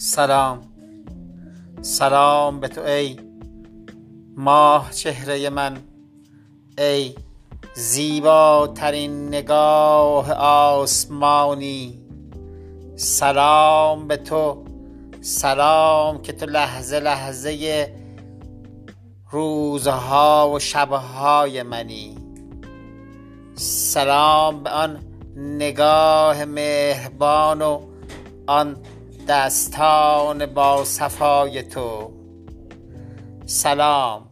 سلام. سلام به تو ای ماه چهره من. ای زیباترین نگاه آسمانی. سلام به تو. سلام که تو لحظه لحظه روزها و شبهای منی. سلام به آن نگاه مهربان و آن دستان با صفای تو. سلام.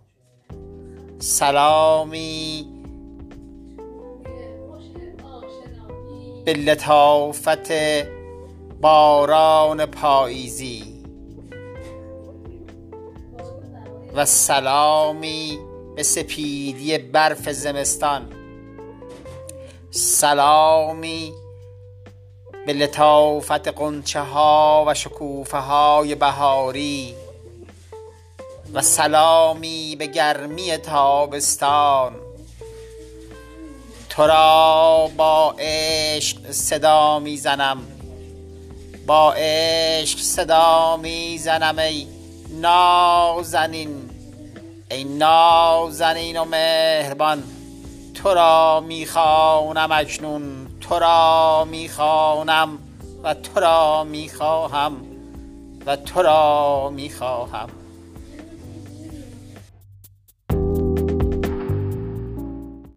سلامی به لطافت باران پاییزی. و سلامی به سپیدی برف زمستان. سلامی به لطافت قنچه ها و شکوفه های بهاری و سلامی به گرمی تابستان. تو را با عشق صدا می‌زنم با عشق صدا می‌زنم ای نازنین ای نازنین و مهربان. تو را می‌خوانم اکنون تو را می‌خوانم و تو را می‌خواهم و تو را می‌خواهم.